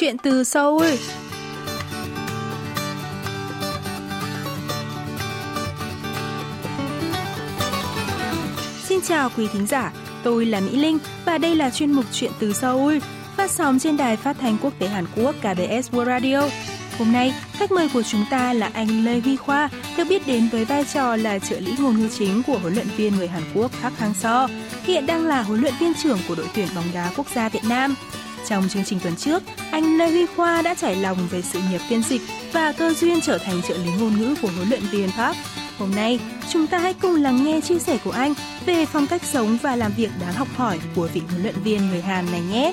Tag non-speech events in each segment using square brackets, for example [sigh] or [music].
Chuyện từ Seoul Xin chào quý thính giả, tôi là Mỹ Linh và đây là chuyên mục Chuyện từ Seoul phát sóng trên đài phát thanh quốc tế Hàn Quốc KBS World Radio. Hôm nay, khách mời của chúng ta là anh Lê Huy Khoa, được biết đến với vai trò là trợ lý ngôn ngữ chính của huấn luyện viên người Hàn Quốc Park Hang-seo, hiện đang là huấn luyện viên trưởng của đội tuyển bóng đá quốc gia Việt Nam. Trong chương trình tuần trước, anh Lê Huy Khoa đã trải lòng về sự nghiệp phiên dịch và cơ duyên trở thành trợ lý ngôn ngữ của huấn luyện viên Park. Hôm nay, chúng ta hãy cùng lắng nghe chia sẻ của anh về phong cách sống và làm việc đáng học hỏi của vị huấn luyện viên người Hàn này nhé.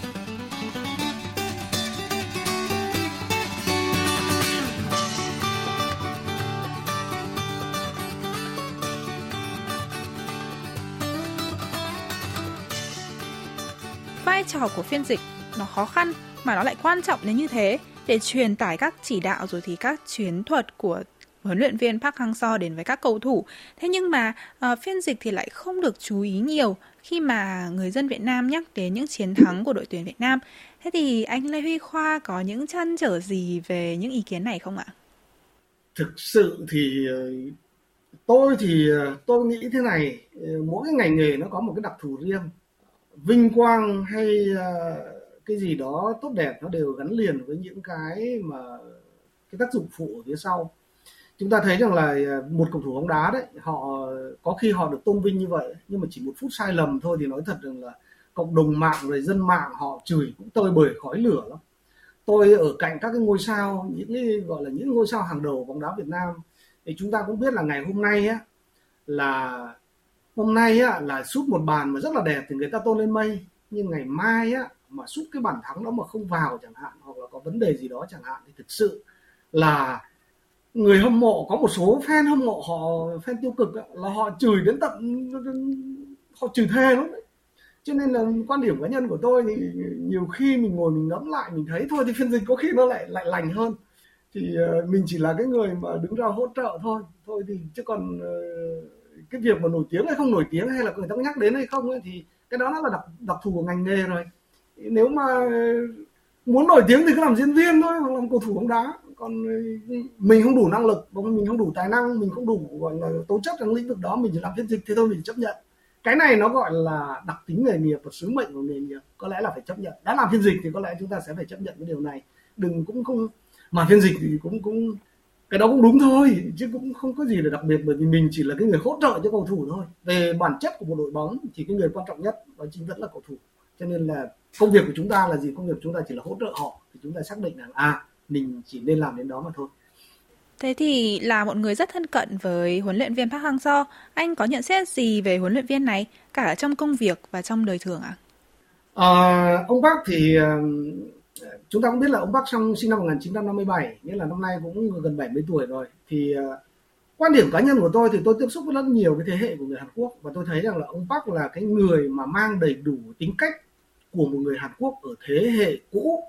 vai trò của phiên dịch nó khó khăn mà nó lại quan trọng đến như thế để truyền tải các chỉ đạo rồi thì các chiến thuật của huấn luyện viên Park Hang-seo đến với các cầu thủ. Thế nhưng mà uh, phiên dịch thì lại không được chú ý nhiều khi mà người dân Việt Nam nhắc đến những chiến thắng của đội tuyển Việt Nam. Thế thì anh Lê Huy Khoa có những chăn trở gì về những ý kiến này không ạ? Thực sự thì ờ, tôi thì ờ, tôi nghĩ thế này, mỗi cái ngành nghề nó có một cái đặc thù riêng vinh quang hay uh, cái gì đó tốt đẹp nó đều gắn liền với những cái mà cái tác dụng phụ ở phía sau. Chúng ta thấy rằng là à, một cầu thủ bóng đá đấy họ có khi họ được tôn vinh như vậy nhưng mà chỉ một phút sai lầm thôi thì nói thật rằng là cộng đồng mạng rồi dân mạng họ chửi cũng tơi bời khói lửa lắm. Tôi ở cạnh các cái ngôi sao những cái gọi là những ngôi sao hàng đầu bóng đá Việt Nam thì chúng ta cũng biết là ngày hôm nay á là hôm nay á, là sút một bàn mà rất là đẹp thì người ta tôn lên mây nhưng ngày mai á, mà sút cái bàn thắng đó mà không vào chẳng hạn hoặc là có vấn đề gì đó chẳng hạn thì thực sự là người hâm mộ có một số fan hâm mộ họ fan tiêu cực là họ chửi đến tận họ chửi thề lắm đấy. Cho nên là quan điểm cá nhân của tôi thì nhiều khi mình ngồi mình ngẫm lại mình thấy thôi thì phiên dịch có khi nó lại lại lành hơn. Thì ờ, mình chỉ là cái người mà đứng ra hỗ trợ thôi. Thôi thì chứ còn ờ, cái việc mà nổi tiếng hay không nổi tiếng hay là người ta có nhắc đến hay không ấy, thì cái đó nó là đặc đặc thù của ngành nghề rồi nếu mà muốn nổi tiếng thì cứ làm diễn viên thôi, hoặc làm cầu thủ bóng đá. Còn ờ, mình không đủ năng lực mình không đủ tài năng, mình không đủ, gọi là, tố chất trong lĩnh vực đó, mình chỉ làm phiên dịch thế thôi, mình chấp nhận. Cái này nó gọi là đặc tính nghề nghiệp và sứ mệnh của nghề nghiệp, có lẽ là phải chấp nhận. Đã làm phiên dịch thì có lẽ chúng ta sẽ phải chấp nhận cái điều này. Đừng, cũng không, mà phiên dịch thì cũng cũng, cái đó cũng đúng thôi, chứ cũng không có gì là đặc biệt, bởi vì mình chỉ là cái người hỗ trợ cho cầu thủ thôi. Về bản chất của một đội bóng thì cái người quan trọng nhất đó chính vẫn là cầu thủ. Cho nên là công việc của chúng ta là gì công việc chúng ta chỉ là hỗ trợ họ thì chúng ta xác định là à mình chỉ nên làm đến đó mà thôi Thế thì là một người rất thân cận với huấn luyện viên Park Hang-seo, anh có nhận xét gì về huấn luyện viên này cả trong công việc và trong đời thường ạ? À? À, ông Park thì chúng ta cũng biết là ông Park Chung sinh năm 1957 nghĩa là năm nay cũng gần 70 tuổi rồi thì uh, quan điểm cá nhân của tôi thì tôi tiếp xúc với rất nhiều cái thế hệ của người Hàn Quốc và tôi thấy rằng là ông Park là cái người mà mang đầy đủ tính cách của một người Hàn Quốc ở thế hệ cũ.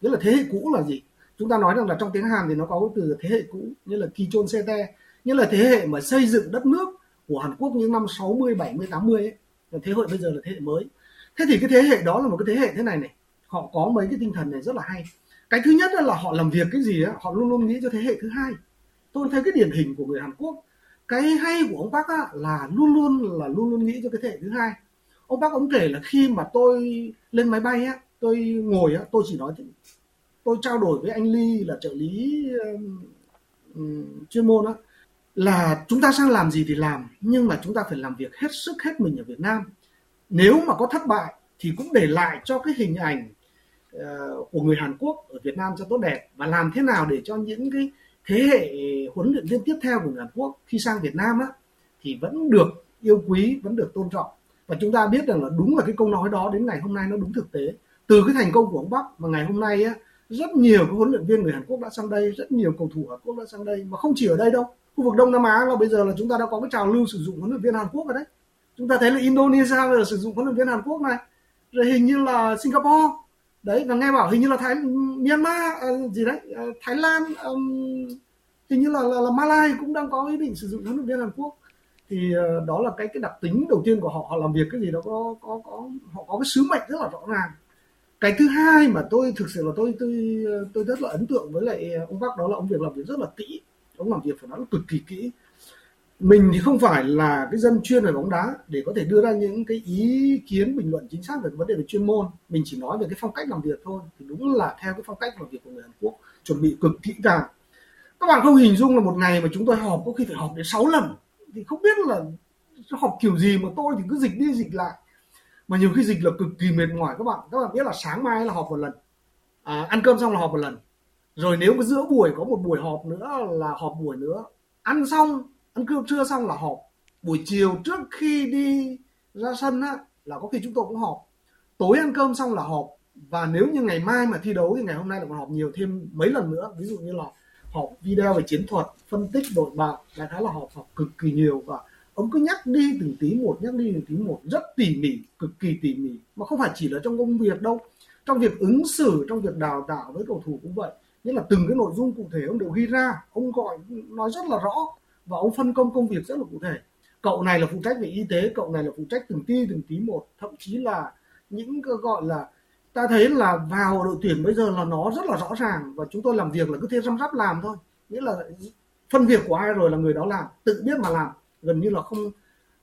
Nghĩa là thế hệ cũ là gì? Chúng ta nói rằng là trong tiếng Hàn thì nó có cái từ thế hệ cũ như là Kichon Sete như là thế hệ mà xây dựng đất nước của Hàn Quốc những năm 60, 70, 80 ấy. Thế hệ bây giờ là thế hệ mới. Thế thì cái thế hệ đó là một cái thế hệ thế này này. Họ có mấy cái tinh thần này rất là hay. Cái thứ nhất là họ làm việc cái gì á họ luôn luôn nghĩ cho thế hệ thứ hai. Tôi thấy cái điển hình của người Hàn Quốc cái hay của ông Park á, là luôn luôn là luôn luôn nghĩ cho cái thế hệ thứ hai ông bác ông kể là khi mà tôi lên máy bay á tôi ngồi á tôi chỉ nói tôi trao đổi với anh Ly là trợ lý um, chuyên môn á là chúng ta sang làm gì thì làm nhưng mà chúng ta phải làm việc hết sức hết mình ở Việt Nam. Nếu mà có thất bại thì cũng để lại cho cái hình ảnh uh, của người Hàn Quốc ở Việt Nam cho tốt đẹp. Và làm thế nào để cho những cái thế hệ huấn luyện viên tiếp theo của người Hàn Quốc khi sang Việt Nam á thì vẫn được yêu quý vẫn được tôn trọng và chúng ta biết rằng là đúng là cái câu nói đó đến ngày hôm nay nó đúng thực tế. Từ cái thành công của ông Bắc mà ngày hôm nay á rất nhiều các huấn luyện viên người Hàn Quốc đã sang đây rất nhiều cầu thủ Hàn Quốc đã sang đây mà không chỉ ở đây đâu. Khu vực Đông Nam Á là bây giờ là chúng ta đã có cái trào lưu sử dụng huấn luyện viên Hàn Quốc rồi đấy. Chúng ta thấy là Indonesia bây giờ sử dụng huấn luyện viên Hàn Quốc này rồi hình như là Singapore. Đấy và nghe bảo hình như là thái myanmar à, gì đấy à, thái lan um, hình như là, là là malai cũng đang có ý định sử dụng huấn luyện viên hàn quốc thì ờ, đó là cái cái đặc tính đầu tiên của họ. Họ làm việc cái gì đó có có có, họ có cái sứ mệnh rất là rõ ràng. Cái thứ hai mà tôi, thực sự là tôi tôi ờ, tôi rất là ấn tượng với lại ông bác đó là ông việc làm việc rất là kỹ. Ông làm việc phải nói là cực kỳ kỹ. Mình thì không phải là cái dân chuyên về bóng đá để có thể đưa ra những cái ý kiến, bình luận chính xác về vấn đề về chuyên môn. Mình chỉ nói về cái phong cách làm việc thôi. Thì đúng là theo cái phong cách làm việc của người Hàn Quốc, chuẩn bị cực kỹ càng. Các bạn không hình dung là một ngày mà chúng tôi họp có khi phải họp đến 6 lần thì không biết là học kiểu gì mà tôi thì cứ dịch đi dịch lại. Mà nhiều khi dịch là cực kỳ mệt mỏi các bạn. Các bạn biết là sáng mai là họp một lần. À, ăn cơm xong là họp một lần. Rồi nếu mà giữa buổi có một buổi họp nữa là họp buổi nữa. Ăn xong ăn cơm trưa xong là họp. Buổi chiều trước khi đi ra sân á là có khi chúng tôi cũng họp. Tối ăn cơm xong là họp. Và nếu như ngày mai mà thi đấu thì ngày hôm nay lại còn họp nhiều thêm mấy lần nữa. Ví dụ như là họp video về chiến thuật, phân tích đội bạn đại khái là họp họp cực kỳ nhiều và ông cứ nhắc đi từng tí một, nhắc đi từng tí một rất tỉ mỉ, cực kỳ tỉ mỉ. Mà không phải chỉ là trong công việc đâu, trong việc ứng xử, trong việc đào tạo với cầu thủ cũng vậy. Nghĩa là từng cái nội dung cụ thể ông đều ghi ra, ông gọi, nói rất là rõ và ông phân công công việc rất là cụ thể. Cậu này là phụ trách về y tế, cậu này là phụ trách từng ti từng tí một. Thậm chí là những cái gọi là ta thấy là vào đội tuyển bây giờ là nó rất là rõ ràng và chúng tôi làm việc là cứ thế răm rắp làm thôi. Nghĩa là phân việc của ai rồi là người đó làm tự biết mà làm. Gần như là không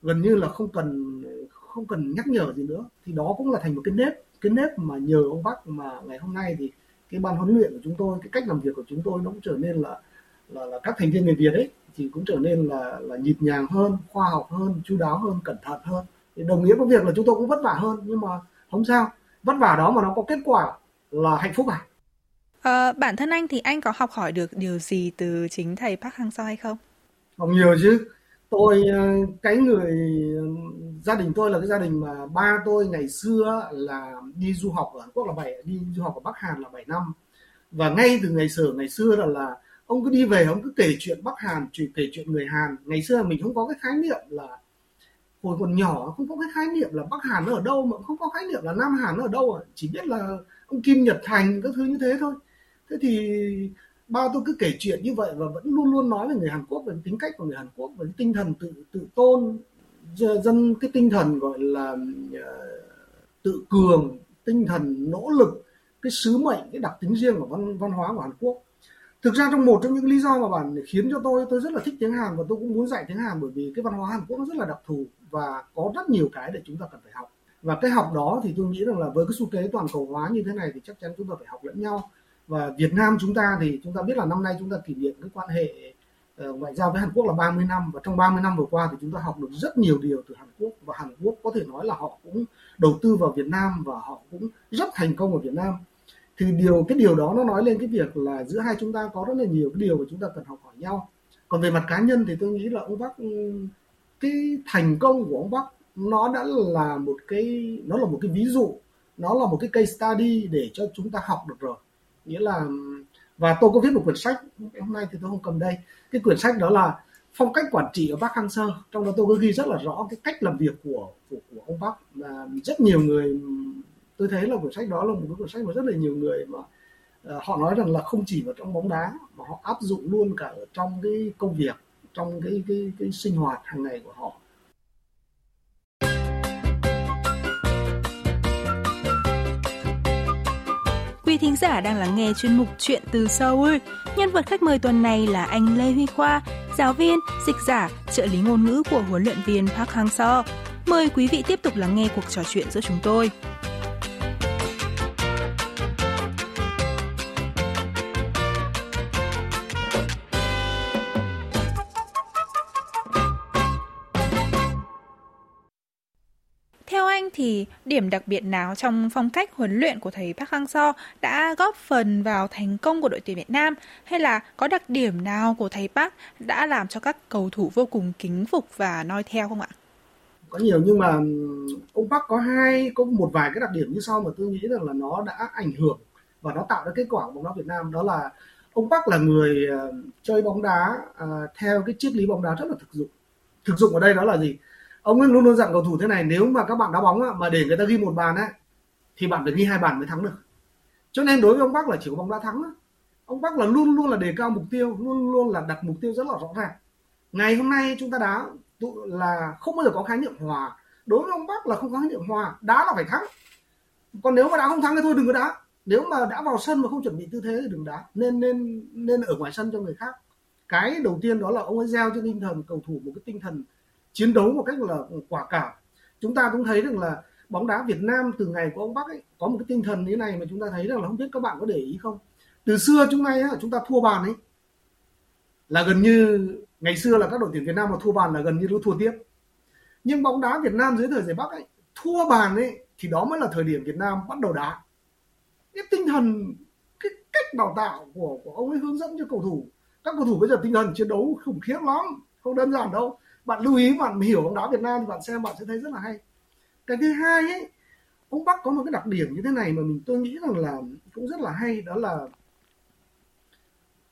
gần như là không cần không cần nhắc nhở gì nữa. Thì đó cũng là thành một cái nếp cái nếp mà nhờ ông Bắc mà ngày hôm nay thì cái ban huấn luyện của chúng tôi cái cách làm việc của chúng tôi nó cũng trở nên là là, là các thành viên người Việt ấy thì cũng trở nên là là nhịp nhàng hơn khoa học hơn chu đáo hơn cẩn thận hơn. Thì đồng nghĩa với việc là chúng tôi cũng vất vả hơn nhưng mà không sao vất vả đó mà nó có kết quả là hạnh phúc à? À bản thân anh thì anh có học hỏi được điều gì từ chính thầy Park Hang Seo hay không? Học nhiều chứ. Tôi ờ, cái người gia đình tôi là cái gia đình mà ba tôi ngày xưa là đi du học ở Hàn Quốc là bảy đi du học ở Bắc Hàn là 7 năm. Và ngay từ ngày xưa ngày xưa là là ông cứ đi về ông cứ kể chuyện Bắc Hàn kể chuyện người Hàn. Ngày xưa mình không có cái khái niệm là hồi còn nhỏ không có cái khái niệm là Bắc Hàn nó ở đâu mà không có khái niệm là Nam Hàn nó ở đâu à. chỉ biết là ông Kim Nhật Thành các thứ như thế thôi. Thế thì ba tôi cứ kể chuyện như vậy và vẫn luôn luôn nói về người Hàn Quốc về tính cách của người Hàn Quốc, về tinh thần tự tự tôn dân cái tinh thần gọi là ờ, tự cường, tinh thần nỗ lực, cái sứ mệnh, cái đặc tính riêng của văn văn hóa của Hàn Quốc. Thực ra trong một trong những lý do mà bạn khiến cho tôi tôi rất là thích tiếng Hàn và tôi cũng muốn dạy tiếng Hàn bởi vì cái văn hóa Hàn Quốc nó rất là đặc thù và có rất nhiều cái để chúng ta cần phải học. Và cái học đó thì tôi nghĩ rằng là với cái xu thế toàn cầu hóa như thế này thì chắc chắn chúng ta phải học lẫn nhau. Và Việt Nam chúng ta thì chúng ta biết là năm nay chúng ta kỷ niệm cái quan hệ ờ, ngoại giao với Hàn Quốc là 30 năm. Và trong 30 năm vừa qua thì chúng ta học được rất nhiều điều từ Hàn Quốc. Và Hàn Quốc có thể nói là họ cũng đầu tư vào Việt Nam và họ cũng rất thành công ở Việt Nam. Thì điều, cái điều đó nó nói lên cái việc là giữa hai chúng ta có rất là nhiều cái điều mà chúng ta cần học hỏi nhau. Còn về mặt cá nhân thì tôi nghĩ là ông Bắc cái thành công của ông Bắc nó đã là một cái nó là một cái ví dụ nó là một cái case study để cho chúng ta học được rồi. Nghĩa là và tôi có viết một quyển sách hôm nay thì tôi không cầm đây. Cái quyển sách đó là phong cách quản trị ở bác Hang Sơ trong đó tôi có ghi rất là rõ cái cách làm việc của của, của ông Bắc và rất nhiều người tôi thấy là quyển sách đó là một cái quyển sách mà rất là nhiều người mà uh, họ nói rằng là không chỉ vào trong bóng đá mà họ áp dụng luôn cả ở trong cái công việc trong cái cái cái sinh hoạt hàng ngày của họ Quý thính giả đang lắng nghe chuyên mục Chuyện từ Seoul. Nhân vật khách mời tuần này là anh Lê Huy Khoa, giáo viên, dịch giả, trợ lý ngôn ngữ của huấn luyện viên Park Hang-seo. Mời quý vị tiếp tục lắng nghe cuộc trò chuyện giữa chúng tôi. Thì điểm đặc biệt nào trong phong cách huấn luyện của thầy Park Hang-seo đã góp phần vào thành công của đội tuyển Việt Nam? Hay là có đặc điểm nào của thầy Park đã làm cho các cầu thủ vô cùng kính phục và noi theo không ạ? Có nhiều nhưng mà ông Park có hai có một vài cái đặc điểm như sau mà tôi nghĩ rằng là nó đã ảnh hưởng và nó tạo ra kết quả của bóng đá Việt Nam. Đó là ông Park là người ờ, chơi bóng đá uh, theo cái triết lý bóng đá rất là thực dụng. Thực dụng ở đây đó là gì? Ông ấy luôn luôn dặn cầu thủ thế này, nếu mà các bạn đá bóng mà để người ta ghi một bàn ấy thì bạn phải ghi hai bàn mới thắng được. Cho nên đối với ông Bắc là chỉ có bóng đá thắng đó. ông Bắc là luôn luôn là đề cao mục tiêu, luôn luôn là đặt mục tiêu rất là rõ ràng. Ngày hôm nay chúng ta đá là không bao giờ có khái niệm hòa. Đối với ông Bắc là không có khái niệm hòa, đá là phải thắng. Còn nếu mà đá không thắng thì thôi, đừng có đá. Nếu mà đã vào sân mà không chuẩn bị tư thế thì đừng đá. Nên nên nên ở ngoài sân cho người khác. Cái đầu tiên đó là ông ấy gieo cho tinh thần cầu thủ một cái tinh thần chiến đấu một cách là quả cảm. Chúng ta cũng thấy rằng là bóng đá Việt Nam từ ngày của ông Bắc ấy có một cái tinh thần như này mà chúng ta thấy rằng là không biết các bạn có để ý không? Từ xưa chúng nay ấy, chúng ta thua bàn ấy là gần như ngày xưa là các đội tuyển Việt Nam mà thua bàn là gần như nó thua tiếp. Nhưng bóng đá Việt Nam dưới thời giải Bắc ấy thua bàn ấy thì đó mới là thời điểm Việt Nam bắt đầu đá. Cái tinh thần cái cách đào tạo của của ông ấy hướng dẫn cho cầu thủ. Các cầu thủ bây giờ tinh thần chiến đấu khủng khiếp lắm không đơn giản đâu bạn lưu ý bạn hiểu bóng đá Việt Nam thì bạn xem bạn sẽ thấy rất là hay. Cái thứ hai ấy ông Bắc có một cái đặc điểm như thế này mà mình tôi nghĩ rằng là cũng rất là hay đó là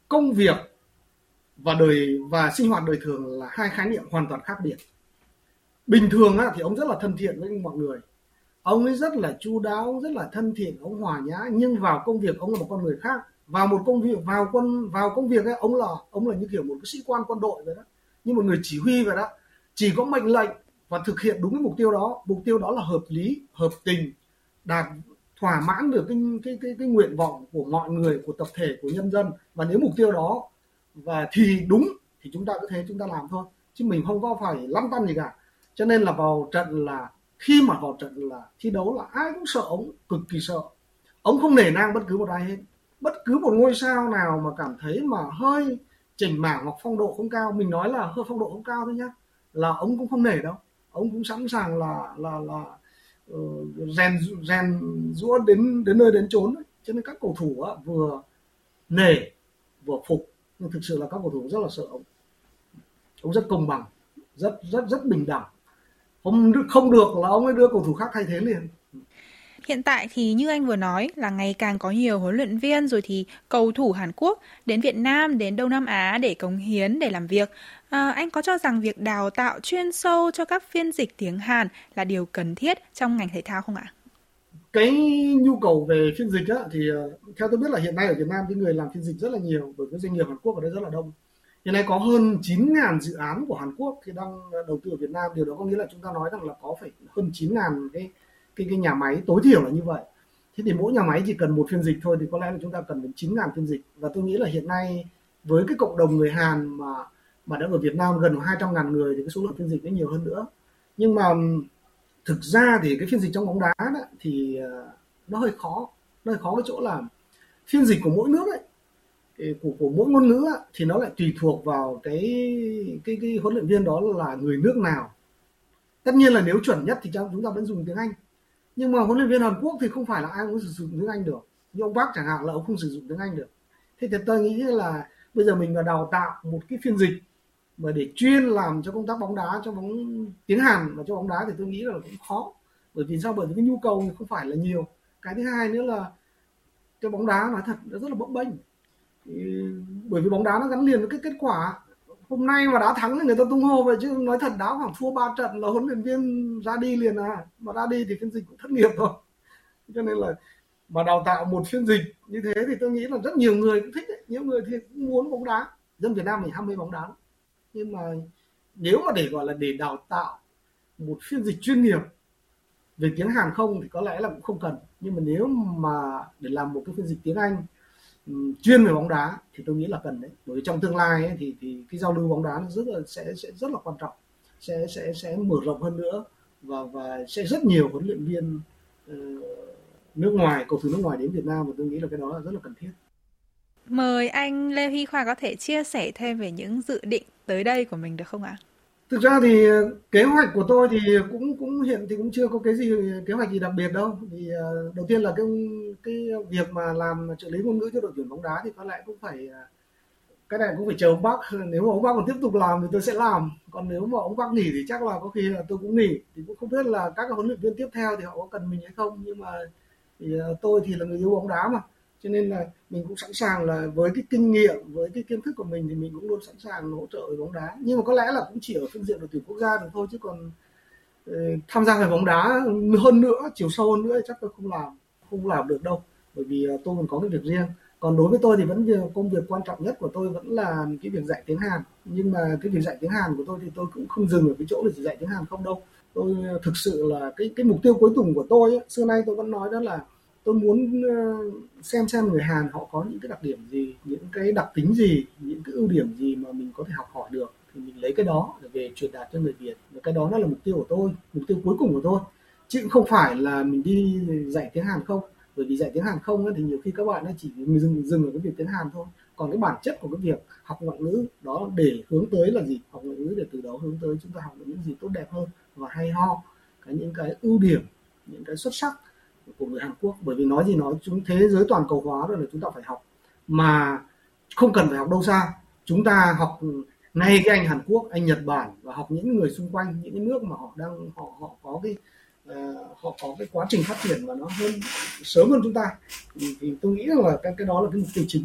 công việc và đời và sinh hoạt đời thường là hai khái niệm hoàn toàn khác biệt. Bình thường á, thì ông rất là thân thiện với mọi người. Ông ấy rất là chu đáo rất là thân thiện ông hòa nhã nhưng vào công việc ông là một con người khác. Vào một công việc vào quân vào công việc ấy, ông là ông là như kiểu một cái sĩ quan quân đội vậy đó như một người chỉ huy vậy đó chỉ có mệnh lệnh và thực hiện đúng cái mục tiêu đó. Mục tiêu đó là hợp lý hợp tình đạt thỏa mãn được cái cái cái, cái nguyện vọng của mọi người của tập thể của nhân dân. Và nếu mục tiêu đó và thì đúng thì chúng ta cứ thế chúng ta làm thôi. Chứ mình không có phải lăn tăn gì cả. Cho nên là vào trận là khi mà vào trận là thi đấu là ai cũng sợ ông cực kỳ sợ. Ông không nể nang bất cứ một ai hết. Bất cứ một ngôi sao nào mà cảm thấy mà hơi chỉnh mảng hoặc phong độ không cao. Mình nói là hơi phong độ không cao thôi nhá. Là ông cũng không nể đâu. Ông cũng sẵn sàng là là là uh, rèn rèn rũa đến đến nơi đến chốn cho nên các cầu thủ á, vừa nể vừa phục. Nhưng thực sự là các cầu thủ rất là sợ ông ông rất công bằng rất rất rất bình đẳng. Không không được là ông ấy đưa cầu thủ khác thay thế liền. Hiện tại thì như anh vừa nói là ngày càng có nhiều huấn luyện viên rồi thì cầu thủ Hàn Quốc đến Việt Nam, đến Đông Nam Á để cống hiến, để làm việc. À, anh có cho rằng việc đào tạo chuyên sâu cho các phiên dịch tiếng Hàn là điều cần thiết trong ngành thể thao không ạ? Cái nhu cầu về phiên dịch á, thì ờ, theo tôi biết là hiện nay ở Việt Nam cái người làm phiên dịch rất là nhiều bởi vì doanh nghiệp Hàn Quốc ở đây rất là đông. Hiện nay có hơn 9.000 dự án của Hàn Quốc thì đang ờ, đầu tư ở Việt Nam. Điều đó có nghĩa là chúng ta nói rằng là có phải hơn 9.000 cái cái cái nhà máy tối thiểu là như vậy. Thế thì mỗi nhà máy chỉ cần một phiên dịch thôi thì có lẽ là chúng ta cần đến 9.000 phiên dịch. Và tôi nghĩ là hiện nay với cái cộng đồng người Hàn mà mà đã ở Việt Nam gần 200.000 người thì cái số lượng phiên dịch nó nhiều hơn nữa. Nhưng mà thực ra thì cái phiên dịch trong bóng đá đó, thì ờ, nó hơi khó. Nó hơi khó cái chỗ là phiên dịch của mỗi nước ấy của của mỗi ngôn ngữ ấy, thì nó lại tùy thuộc vào cái cái cái huấn luyện viên đó là người nước nào. Tất nhiên là nếu chuẩn nhất thì chúng ta vẫn dùng tiếng Anh nhưng mà huấn luyện viên Hàn Quốc thì không phải là ai cũng sử dụng tiếng Anh được. Như ông Bắc chẳng hạn là ông không sử dụng tiếng Anh được. Thế thì tôi nghĩ là bây giờ mình là đào tạo một cái phiên dịch mà để chuyên làm cho công tác bóng đá, cho bóng tiếng Hàn và cho bóng đá thì tôi nghĩ là cũng khó. Bởi vì sao? Bởi vì cái nhu cầu thì không phải là nhiều. Cái thứ hai nữa là cái bóng đá nói thật, nó rất là bấp bênh. Bởi vì bóng đá nó gắn liền với cái kết quả hôm nay mà đá thắng thì người ta tung hô vậy chứ nói thật đá khoảng thua ba trận là huấn luyện viên ra đi liền à. Mà ra đi thì phiên dịch cũng thất nghiệp thôi. Cho nên là mà đào tạo một phiên dịch như thế thì tôi nghĩ là rất nhiều người cũng thích đấy. nhiều người thì cũng muốn bóng đá. Dân Việt Nam mình ham mê bóng đá nhưng mà nếu mà để gọi là để đào tạo một phiên dịch chuyên nghiệp về tiếng Hàn không thì có lẽ là cũng không cần. Nhưng mà nếu mà để làm một cái phiên dịch tiếng Anh chuyên về bóng đá thì tôi nghĩ là cần đấy bởi vì trong tương lai ấy, thì thì cái giao lưu bóng đá nó rất là sẽ sẽ rất là quan trọng sẽ sẽ sẽ mở rộng hơn nữa và và sẽ rất nhiều huấn luyện viên uh, nước ngoài cầu thủ nước ngoài đến Việt Nam và tôi nghĩ là cái đó là rất là cần thiết. Mời anh Lê Huy Khoa có thể chia sẻ thêm về những dự định tới đây của mình được không ạ? Thực ra thì ờ, kế hoạch của tôi thì cũng cũng hiện thì cũng chưa có cái gì, kế hoạch gì đặc biệt đâu. Thì ờ, đầu tiên là cái cái việc mà làm trợ lý ngôn ngữ cho đội tuyển bóng đá thì có lẽ cũng phải ờ, cái này cũng phải chờ ông bác. [laughs] Nếu mà ông bác còn tiếp tục làm thì tôi sẽ làm. Còn nếu mà ông bác nghỉ thì chắc là có khi là tôi cũng nghỉ. Thì cũng không biết là các huấn luyện viên tiếp theo thì họ có cần mình hay không. Nhưng mà, thì tôi thì là người yêu bóng đá mà cho nên là mình cũng sẵn sàng là với cái kinh nghiệm với cái kiến thức của mình thì mình cũng luôn sẵn sàng hỗ trợ bóng đá. Nhưng mà có lẽ là cũng chỉ ở phương diện đội tuyển quốc gia được thôi chứ còn ờ, tham gia về bóng đá hơn nữa chiều sâu hơn nữa chắc tôi không làm không làm được đâu. Bởi vì ờ, tôi còn có cái việc riêng. Còn đối với tôi thì vẫn việc công việc quan trọng nhất của tôi vẫn là cái việc dạy tiếng Hàn. Nhưng mà cái việc dạy tiếng Hàn của tôi thì tôi cũng không dừng ở cái chỗ là chỉ dạy tiếng Hàn không đâu. Tôi ờ, thực sự là cái cái mục tiêu cuối cùng của tôi ấy, xưa nay tôi vẫn nói đó là tôi muốn ờ, xem xem người Hàn họ có những cái đặc điểm gì, những cái đặc tính gì, những cái ưu điểm gì mà mình có thể học hỏi được. Thì mình lấy cái đó để về truyền đạt cho người Việt. Và cái đó nó là mục tiêu của tôi, mục tiêu cuối cùng của tôi. Chứ không phải là mình đi dạy tiếng Hàn không. Bởi vì dạy tiếng Hàn không thì nhiều khi các bạn chỉ dừng dừng ở cái việc tiếng Hàn thôi. Còn cái bản chất của cái việc học ngoại ngữ, đó để hướng tới là gì? Học ngoại ngữ để từ đó hướng tới chúng ta học được những gì tốt đẹp hơn và hay ho. Cái những cái ưu điểm, những cái xuất sắc của người Hàn Quốc. Bởi vì nói gì nói chúng thế giới toàn cầu hóa rồi là chúng ta phải học. Mà không cần phải học đâu xa. Chúng ta học ngay cái anh Hàn Quốc anh Nhật Bản và học những người xung quanh những cái nước mà họ đang họ họ có cái uh, họ có cái quá trình phát triển mà nó hơn sớm hơn chúng ta. Thì, thì tôi nghĩ rằng là cái cái đó là cái mục tiêu chính.